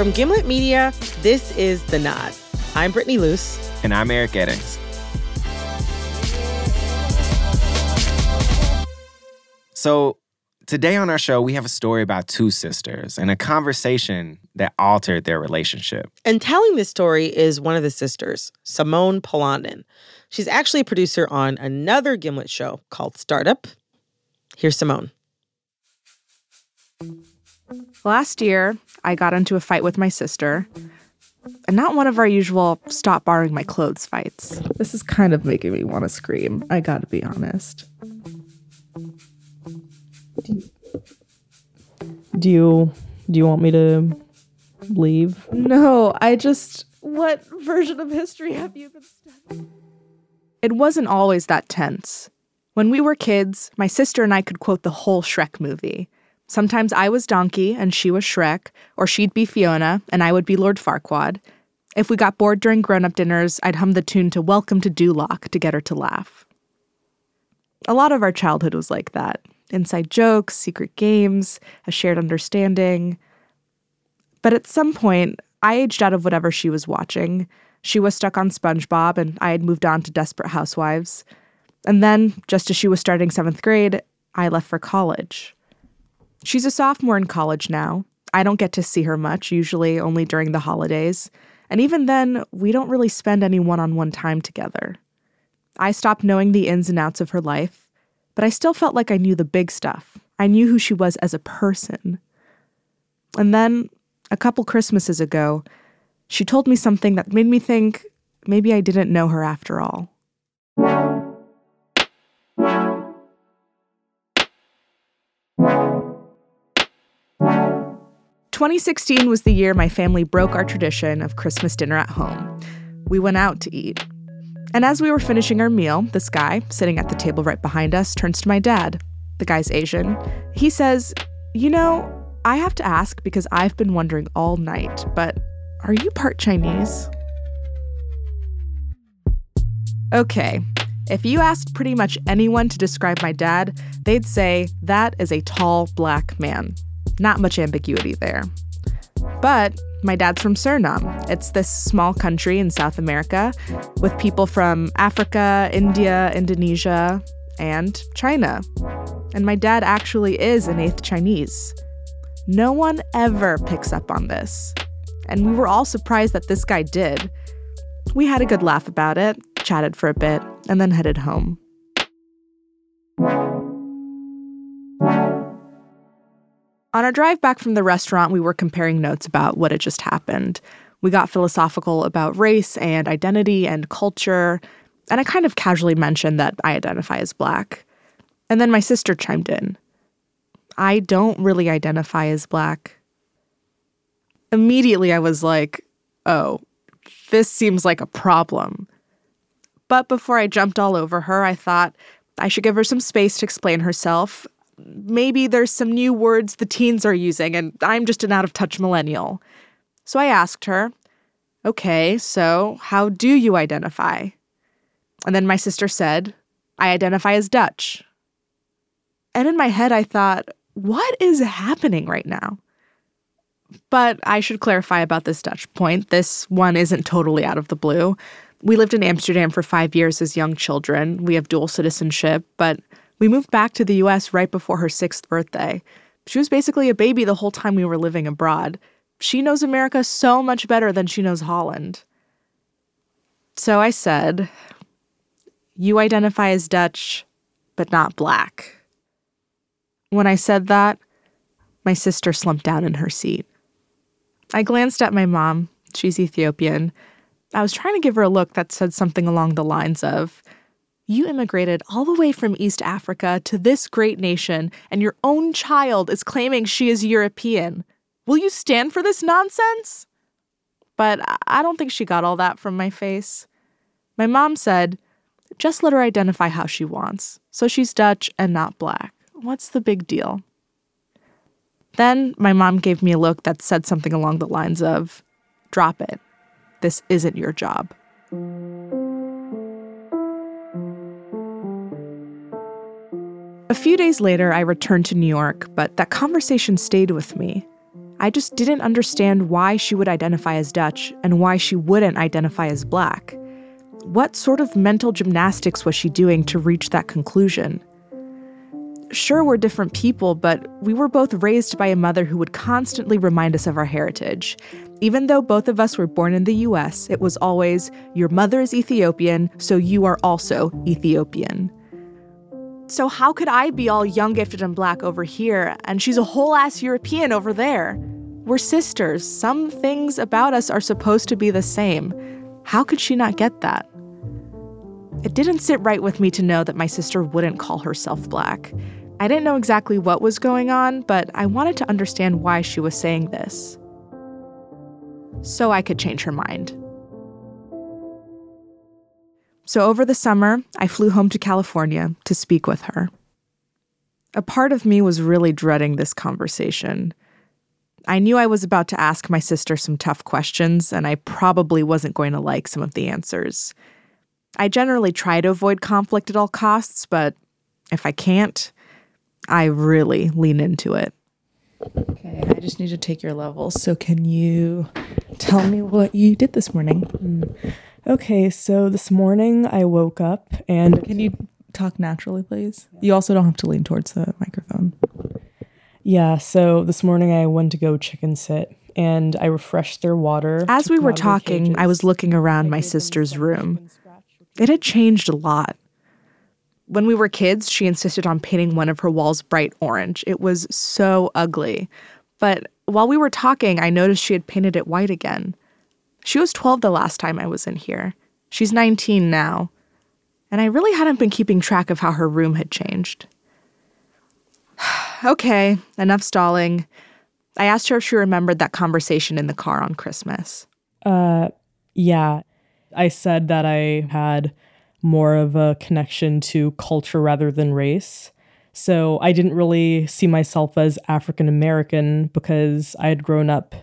From Gimlet Media, this is The Nod. I'm Brittany Luce. And I'm Eric Eddings. So, today on our show, we have a story about two sisters and a conversation that altered their relationship. And telling this story is one of the sisters, Simone Polanen. She's actually a producer on another Gimlet show called Startup. Here's Simone. Last year, I got into a fight with my sister, and not one of our usual stop borrowing my clothes fights. This is kind of making me want to scream. I gotta be honest. Do you do you want me to leave? No, I just what version of history have you been studying? It wasn't always that tense. When we were kids, my sister and I could quote the whole Shrek movie. Sometimes I was Donkey and she was Shrek, or she'd be Fiona and I would be Lord Farquaad. If we got bored during grown up dinners, I'd hum the tune to Welcome to Duloc to get her to laugh. A lot of our childhood was like that inside jokes, secret games, a shared understanding. But at some point, I aged out of whatever she was watching. She was stuck on SpongeBob, and I had moved on to Desperate Housewives. And then, just as she was starting seventh grade, I left for college. She's a sophomore in college now. I don't get to see her much, usually only during the holidays. And even then, we don't really spend any one on one time together. I stopped knowing the ins and outs of her life, but I still felt like I knew the big stuff. I knew who she was as a person. And then, a couple Christmases ago, she told me something that made me think maybe I didn't know her after all. 2016 was the year my family broke our tradition of Christmas dinner at home. We went out to eat. And as we were finishing our meal, this guy, sitting at the table right behind us, turns to my dad. The guy's Asian. He says, You know, I have to ask because I've been wondering all night, but are you part Chinese? Okay, if you asked pretty much anyone to describe my dad, they'd say that is a tall black man. Not much ambiguity there. But my dad's from Suriname. It's this small country in South America with people from Africa, India, Indonesia, and China. And my dad actually is an eighth Chinese. No one ever picks up on this. And we were all surprised that this guy did. We had a good laugh about it, chatted for a bit, and then headed home. On our drive back from the restaurant, we were comparing notes about what had just happened. We got philosophical about race and identity and culture, and I kind of casually mentioned that I identify as black. And then my sister chimed in. I don't really identify as black. Immediately, I was like, oh, this seems like a problem. But before I jumped all over her, I thought I should give her some space to explain herself maybe there's some new words the teens are using, and I'm just an out of touch millennial. So I asked her, Okay, so how do you identify? And then my sister said, I identify as Dutch. And in my head, I thought, what is happening right now? But I should clarify about this Dutch point. This one isn't totally out of the blue. We lived in Amsterdam for five years as young children. We have dual citizenship, but we moved back to the US right before her sixth birthday. She was basically a baby the whole time we were living abroad. She knows America so much better than she knows Holland. So I said, You identify as Dutch, but not black. When I said that, my sister slumped down in her seat. I glanced at my mom. She's Ethiopian. I was trying to give her a look that said something along the lines of, you immigrated all the way from East Africa to this great nation, and your own child is claiming she is European. Will you stand for this nonsense? But I don't think she got all that from my face. My mom said, just let her identify how she wants. So she's Dutch and not black. What's the big deal? Then my mom gave me a look that said something along the lines of, drop it. This isn't your job. A few days later, I returned to New York, but that conversation stayed with me. I just didn't understand why she would identify as Dutch and why she wouldn't identify as black. What sort of mental gymnastics was she doing to reach that conclusion? Sure, we're different people, but we were both raised by a mother who would constantly remind us of our heritage. Even though both of us were born in the US, it was always, Your mother is Ethiopian, so you are also Ethiopian. So, how could I be all young, gifted, and black over here, and she's a whole ass European over there? We're sisters. Some things about us are supposed to be the same. How could she not get that? It didn't sit right with me to know that my sister wouldn't call herself black. I didn't know exactly what was going on, but I wanted to understand why she was saying this. So I could change her mind. So over the summer, I flew home to California to speak with her. A part of me was really dreading this conversation. I knew I was about to ask my sister some tough questions, and I probably wasn't going to like some of the answers. I generally try to avoid conflict at all costs, but if I can't, I really lean into it. Okay, I just need to take your levels. So, can you tell me what you did this morning? Mm. Okay, so this morning I woke up and can you talk naturally, please? You also don't have to lean towards the microphone. Yeah, so this morning I went to go chicken sit and I refreshed their water. As we were talking, I was looking around my sister's room. It had changed a lot. When we were kids, she insisted on painting one of her walls bright orange. It was so ugly. But while we were talking, I noticed she had painted it white again. She was 12 the last time I was in here. She's 19 now. And I really hadn't been keeping track of how her room had changed. okay, enough stalling. I asked her if she remembered that conversation in the car on Christmas. Uh, yeah. I said that I had more of a connection to culture rather than race. So I didn't really see myself as African American because I had grown up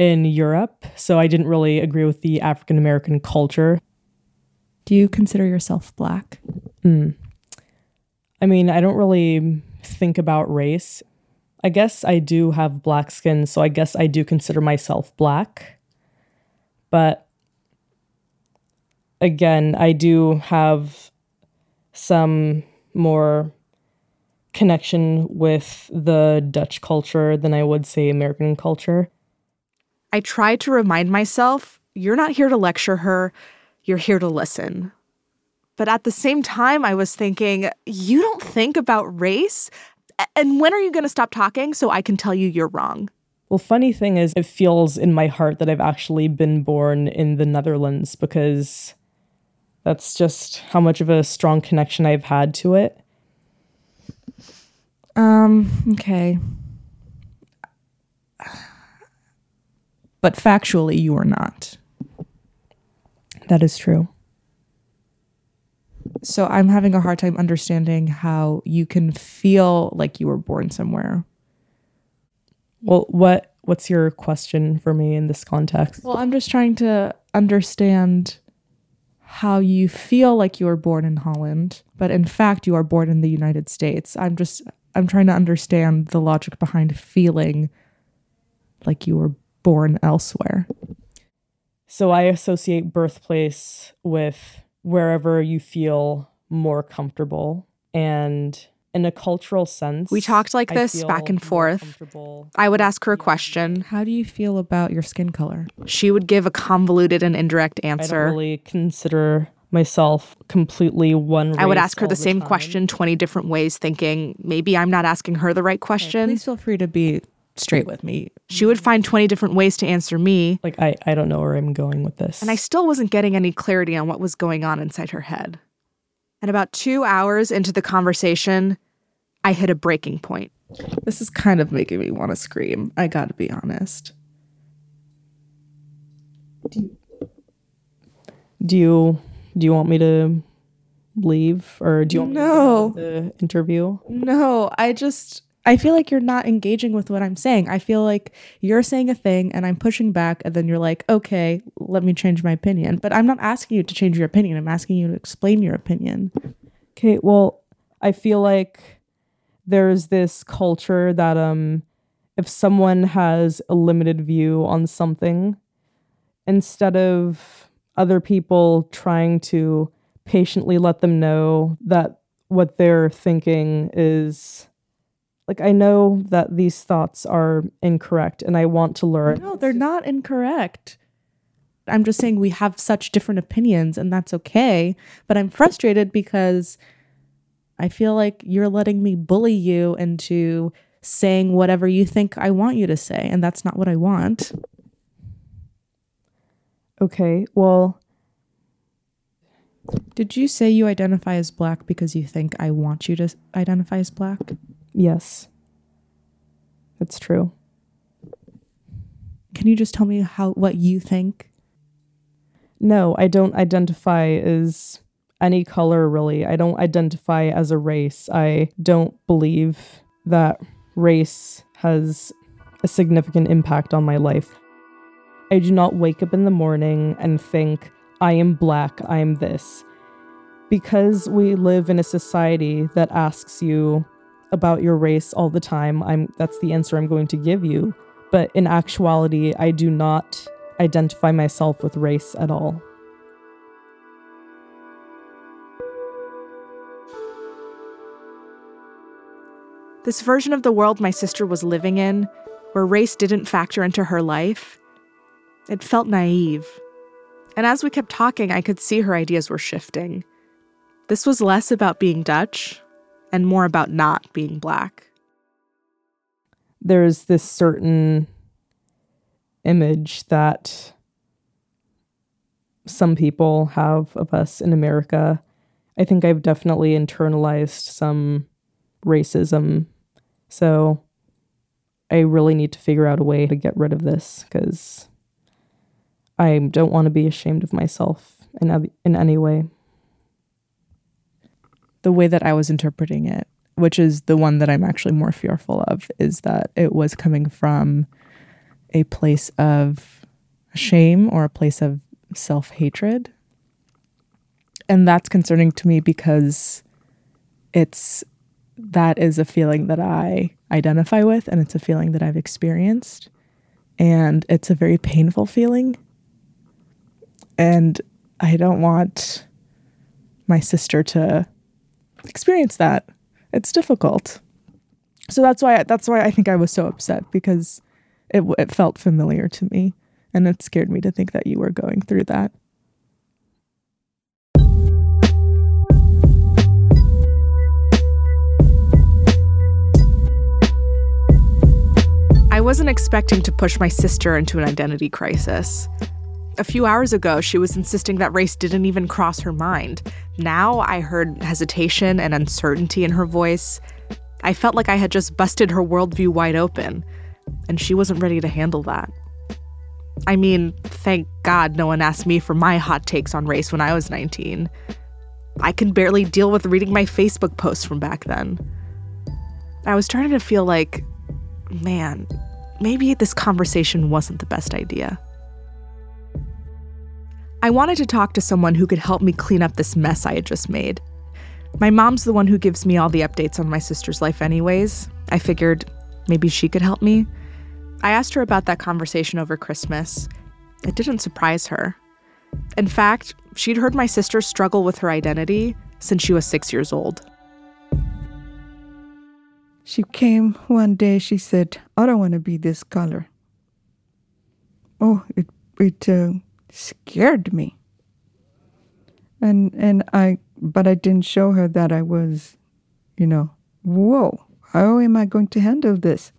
in Europe. So I didn't really agree with the African American culture. Do you consider yourself black? Mm. I mean, I don't really think about race. I guess I do have black skin, so I guess I do consider myself black. But again, I do have some more connection with the Dutch culture than I would say American culture. I try to remind myself you're not here to lecture her, you're here to listen. But at the same time, I was thinking, you don't think about race? And when are you going to stop talking so I can tell you you're wrong? Well, funny thing is, it feels in my heart that I've actually been born in the Netherlands because that's just how much of a strong connection I've had to it. Um, okay. But factually, you are not. That is true. So I'm having a hard time understanding how you can feel like you were born somewhere. Well, what what's your question for me in this context? Well, I'm just trying to understand how you feel like you were born in Holland, but in fact you are born in the United States. I'm just I'm trying to understand the logic behind feeling like you were born elsewhere. So I associate birthplace with wherever you feel more comfortable and in a cultural sense. We talked like this back and forth. I would ask her a question. How do you feel about your skin color? She would give a convoluted and indirect answer. I don't really consider myself completely one I would ask her the, the same time. question 20 different ways thinking maybe I'm not asking her the right question. Okay, please feel free to be straight mm. with me. She would find 20 different ways to answer me. Like I I don't know where I'm going with this. And I still wasn't getting any clarity on what was going on inside her head. And about two hours into the conversation, I hit a breaking point. This is kind of making me want to scream. I gotta be honest. Do you, do you do you want me to leave or do you want no. me to the interview? No, I just I feel like you're not engaging with what I'm saying. I feel like you're saying a thing and I'm pushing back, and then you're like, okay, let me change my opinion. But I'm not asking you to change your opinion. I'm asking you to explain your opinion. Okay, well, I feel like there's this culture that um if someone has a limited view on something, instead of other people trying to patiently let them know that what they're thinking is like I know that these thoughts are incorrect and I want to learn. No, they're not incorrect. I'm just saying we have such different opinions and that's okay. But I'm frustrated because I feel like you're letting me bully you into saying whatever you think I want you to say. And that's not what I want. Okay, well, Did you say you identify as black because you think I want you to identify as black? Yes. That's true. Can you just tell me how what you think? No, I don't identify as any color really. I don't identify as a race. I don't believe that race has a significant impact on my life. I do not wake up in the morning and think, I am black, I am this. Because we live in a society that asks you about your race all the time, I'm that's the answer I'm going to give you. But in actuality, I do not identify myself with race at all. This version of the world my sister was living in, where race didn't factor into her life, it felt naive. And as we kept talking, I could see her ideas were shifting. This was less about being Dutch and more about not being black. there's this certain image that some people have of us in America. I think I've definitely internalized some racism. So I really need to figure out a way to get rid of this because I don't want to be ashamed of myself in, in any way. The way that I was interpreting it, which is the one that I'm actually more fearful of, is that it was coming from a place of shame or a place of self hatred. And that's concerning to me because it's that is a feeling that I identify with and it's a feeling that I've experienced. And it's a very painful feeling. And I don't want my sister to experience that. It's difficult. So that's why that's why I think I was so upset because it it felt familiar to me and it scared me to think that you were going through that. I wasn't expecting to push my sister into an identity crisis. A few hours ago, she was insisting that race didn't even cross her mind. Now I heard hesitation and uncertainty in her voice. I felt like I had just busted her worldview wide open, and she wasn't ready to handle that. I mean, thank God no one asked me for my hot takes on race when I was 19. I can barely deal with reading my Facebook posts from back then. I was starting to feel like, man, maybe this conversation wasn't the best idea. I wanted to talk to someone who could help me clean up this mess I had just made. My mom's the one who gives me all the updates on my sister's life, anyways. I figured maybe she could help me. I asked her about that conversation over Christmas. It didn't surprise her. In fact, she'd heard my sister struggle with her identity since she was six years old. She came one day, she said, I don't want to be this color. Oh, it, it uh, scared me. And, and I, but I didn't show her that I was, you know, whoa, how am I going to handle this?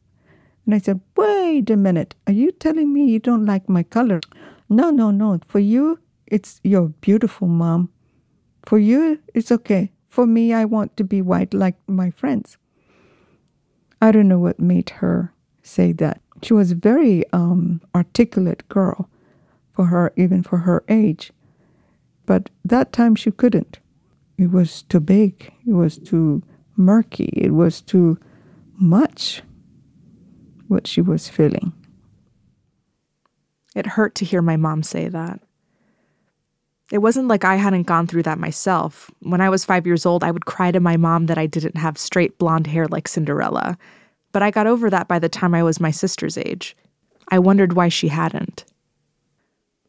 And I said, wait a minute, are you telling me you don't like my color? No, no, no. For you, it's, you're beautiful, mom. For you, it's okay. For me, I want to be white like my friends. I don't know what made her say that. She was a very um, articulate girl for her, even for her age. But that time she couldn't. It was too big. It was too murky. It was too much what she was feeling. It hurt to hear my mom say that. It wasn't like I hadn't gone through that myself. When I was five years old, I would cry to my mom that I didn't have straight blonde hair like Cinderella. but I got over that by the time I was my sister's age. I wondered why she hadn't.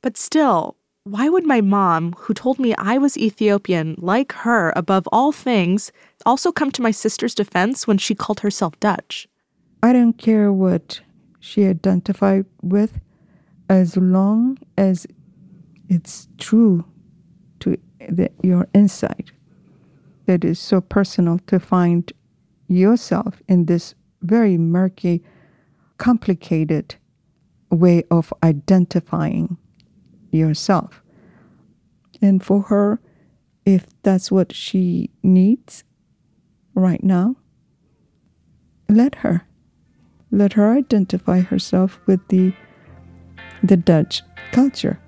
But still, why would my mom, who told me I was Ethiopian, like her above all things, also come to my sister's defense when she called herself Dutch? I don't care what she identified with as long as it's true to the, your insight. That is so personal to find yourself in this very murky, complicated way of identifying yourself. And for her, if that's what she needs right now, let her. Let her identify herself with the the Dutch culture.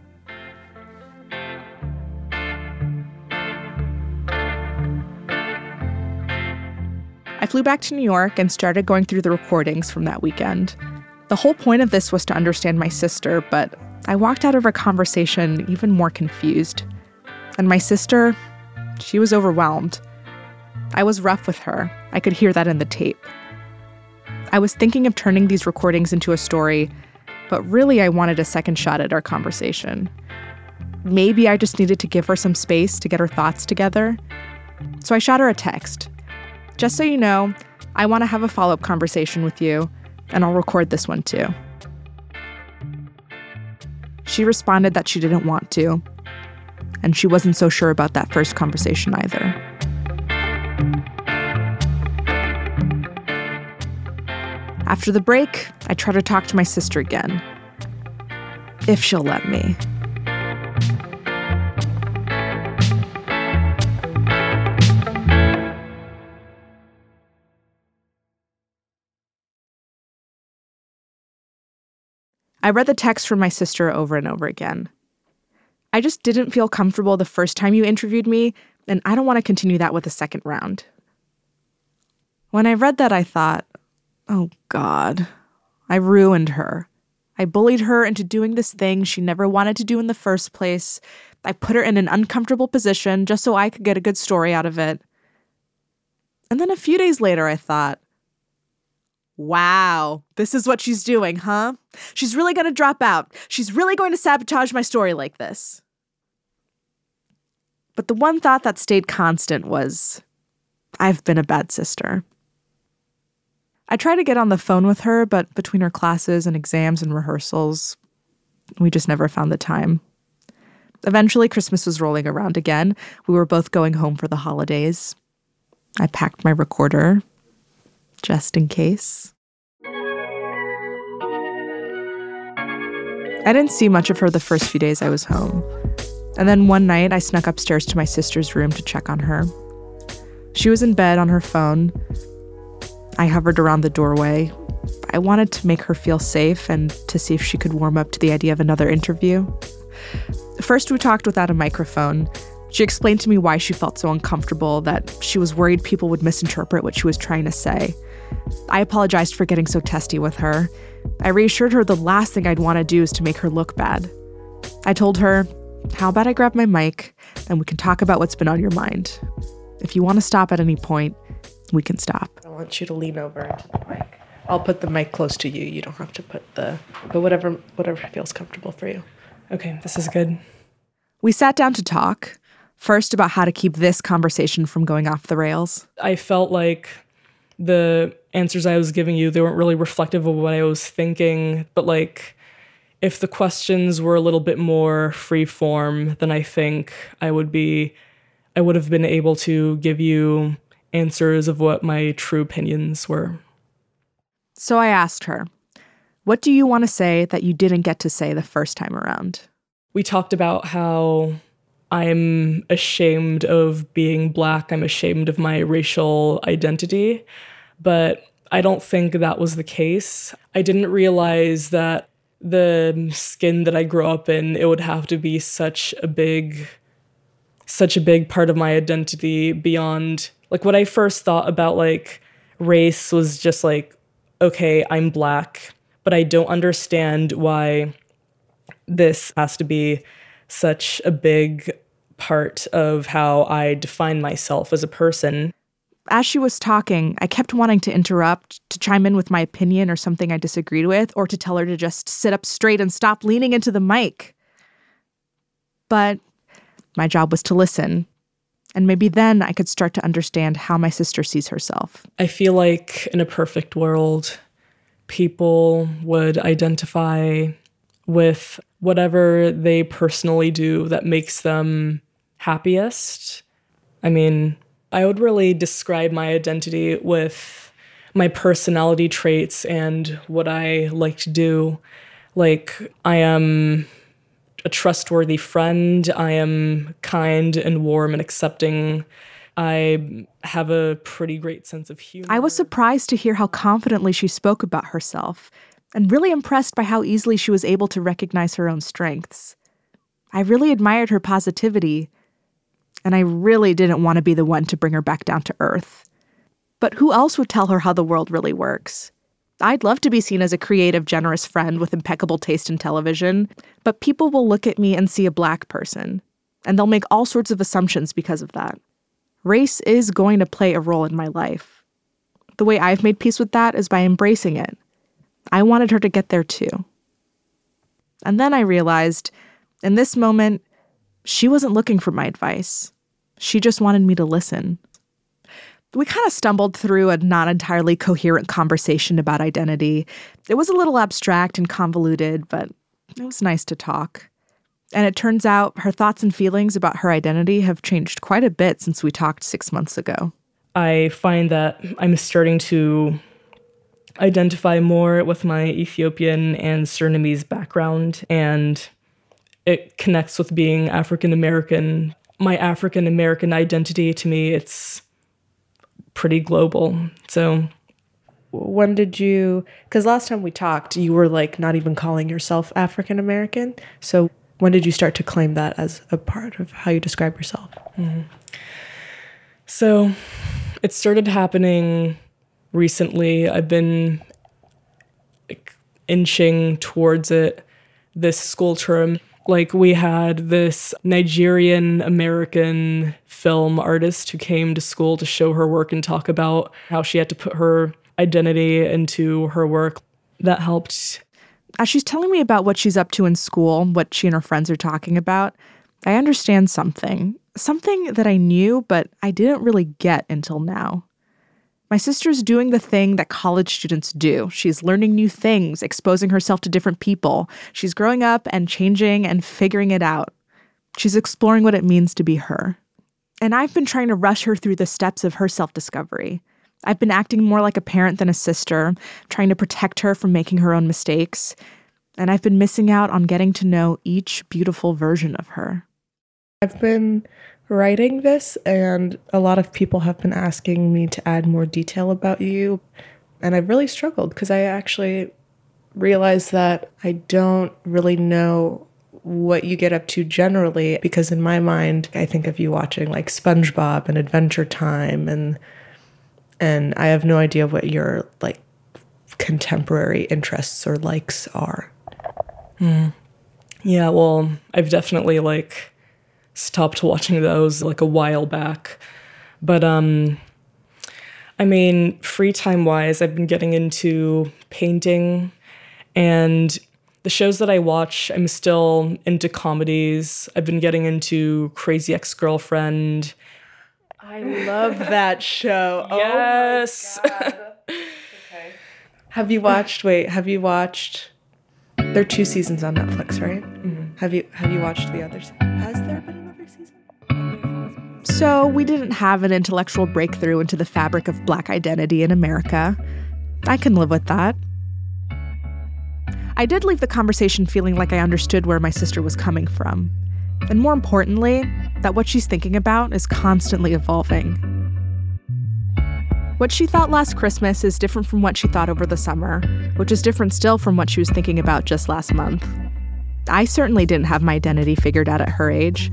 I flew back to New York and started going through the recordings from that weekend. The whole point of this was to understand my sister, but I walked out of our conversation even more confused. And my sister, she was overwhelmed. I was rough with her. I could hear that in the tape. I was thinking of turning these recordings into a story, but really I wanted a second shot at our conversation. Maybe I just needed to give her some space to get her thoughts together. So I shot her a text. Just so you know, I want to have a follow up conversation with you, and I'll record this one too. She responded that she didn't want to, and she wasn't so sure about that first conversation either. After the break, I try to talk to my sister again. If she'll let me. I read the text from my sister over and over again. I just didn't feel comfortable the first time you interviewed me, and I don't want to continue that with a second round. When I read that, I thought, oh God, I ruined her. I bullied her into doing this thing she never wanted to do in the first place. I put her in an uncomfortable position just so I could get a good story out of it. And then a few days later, I thought, Wow, this is what she's doing, huh? She's really going to drop out. She's really going to sabotage my story like this. But the one thought that stayed constant was I've been a bad sister. I tried to get on the phone with her, but between her classes and exams and rehearsals, we just never found the time. Eventually, Christmas was rolling around again. We were both going home for the holidays. I packed my recorder, just in case. I didn't see much of her the first few days I was home. And then one night, I snuck upstairs to my sister's room to check on her. She was in bed on her phone. I hovered around the doorway. I wanted to make her feel safe and to see if she could warm up to the idea of another interview. First, we talked without a microphone. She explained to me why she felt so uncomfortable, that she was worried people would misinterpret what she was trying to say. I apologized for getting so testy with her. I reassured her the last thing I'd want to do is to make her look bad. I told her, How about I grab my mic and we can talk about what's been on your mind? If you want to stop at any point, we can stop. I want you to lean over into the mic. I'll put the mic close to you. You don't have to put the, but whatever, whatever feels comfortable for you. Okay, this is good. We sat down to talk, first about how to keep this conversation from going off the rails. I felt like the answers I was giving you, they weren't really reflective of what I was thinking, but like if the questions were a little bit more free form, then I think I would be I would have been able to give you answers of what my true opinions were. So I asked her, What do you want to say that you didn't get to say the first time around? We talked about how I'm ashamed of being black, I'm ashamed of my racial identity, but I don't think that was the case. I didn't realize that the skin that I grew up in, it would have to be such a big such a big part of my identity beyond like what I first thought about like race was just like okay, I'm black, but I don't understand why this has to be such a big part of how I define myself as a person. As she was talking, I kept wanting to interrupt, to chime in with my opinion or something I disagreed with, or to tell her to just sit up straight and stop leaning into the mic. But my job was to listen. And maybe then I could start to understand how my sister sees herself. I feel like in a perfect world, people would identify with whatever they personally do that makes them happiest. I mean, I would really describe my identity with my personality traits and what I like to do. Like, I am a trustworthy friend, I am kind and warm and accepting. I have a pretty great sense of humor. I was surprised to hear how confidently she spoke about herself, and really impressed by how easily she was able to recognize her own strengths. I really admired her positivity, and I really didn't want to be the one to bring her back down to earth. But who else would tell her how the world really works? I'd love to be seen as a creative, generous friend with impeccable taste in television, but people will look at me and see a black person, and they'll make all sorts of assumptions because of that. Race is going to play a role in my life. The way I've made peace with that is by embracing it. I wanted her to get there too. And then I realized, in this moment, she wasn't looking for my advice. She just wanted me to listen. We kind of stumbled through a not entirely coherent conversation about identity. It was a little abstract and convoluted, but it was nice to talk. And it turns out her thoughts and feelings about her identity have changed quite a bit since we talked six months ago. I find that I'm starting to identify more with my Ethiopian and Surinamese background, and it connects with being African American. My African American identity to me, it's pretty global. So when did you because last time we talked you were like not even calling yourself african american so when did you start to claim that as a part of how you describe yourself mm-hmm. So it started happening recently. I've been like, inching towards it this school term. Like, we had this Nigerian American film artist who came to school to show her work and talk about how she had to put her identity into her work. That helped. As she's telling me about what she's up to in school, what she and her friends are talking about, I understand something. Something that I knew, but I didn't really get until now. My sister's doing the thing that college students do. She's learning new things, exposing herself to different people. She's growing up and changing and figuring it out. She's exploring what it means to be her. And I've been trying to rush her through the steps of her self discovery. I've been acting more like a parent than a sister, trying to protect her from making her own mistakes. And I've been missing out on getting to know each beautiful version of her. I've been writing this, and a lot of people have been asking me to add more detail about you. And I've really struggled because I actually realized that I don't really know what you get up to generally because in my mind I think of you watching like SpongeBob and Adventure Time and and I have no idea what your like contemporary interests or likes are. Hmm. Yeah, well, I've definitely like stopped watching those like a while back. But um I mean, free time wise, I've been getting into painting and the shows that I watch, I'm still into comedies. I've been getting into Crazy Ex-Girlfriend. I love that show. yes. Have you watched? Wait, have you watched? There are two seasons on Netflix, right? Have you Have you watched the others? Has there been? So, we didn't have an intellectual breakthrough into the fabric of Black identity in America. I can live with that. I did leave the conversation feeling like I understood where my sister was coming from. And more importantly, that what she's thinking about is constantly evolving. What she thought last Christmas is different from what she thought over the summer, which is different still from what she was thinking about just last month. I certainly didn't have my identity figured out at her age.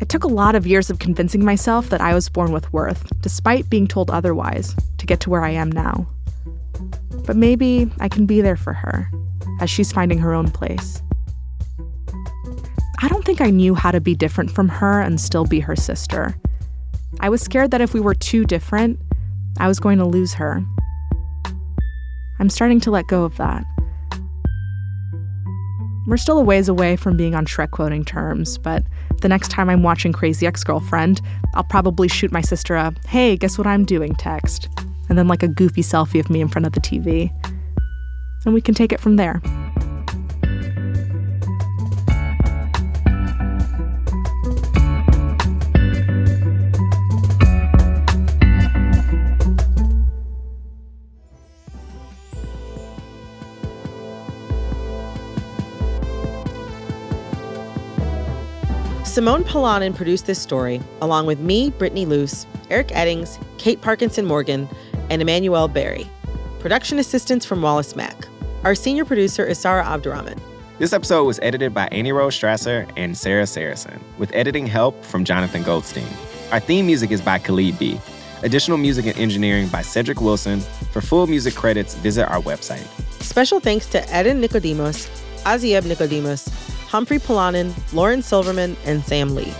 It took a lot of years of convincing myself that I was born with worth, despite being told otherwise, to get to where I am now. But maybe I can be there for her, as she's finding her own place. I don't think I knew how to be different from her and still be her sister. I was scared that if we were too different, I was going to lose her. I'm starting to let go of that. We're still a ways away from being on Shrek quoting terms, but the next time I'm watching Crazy Ex Girlfriend, I'll probably shoot my sister a, hey, guess what I'm doing text, and then like a goofy selfie of me in front of the TV. And we can take it from there. Simone Polanen produced this story, along with me, Brittany Luce, Eric Eddings, Kate Parkinson Morgan, and Emmanuel Berry. Production assistance from Wallace Mack. Our senior producer is Sarah Abdurrahman. This episode was edited by Annie Rose Strasser and Sarah Sarasohn, with editing help from Jonathan Goldstein. Our theme music is by Khalid B. Additional music and engineering by Cedric Wilson. For full music credits, visit our website. Special thanks to Eden Nicodemus, Azieb Nicodemus, Humphrey Polanen, Lauren Silverman, and Sam Lee.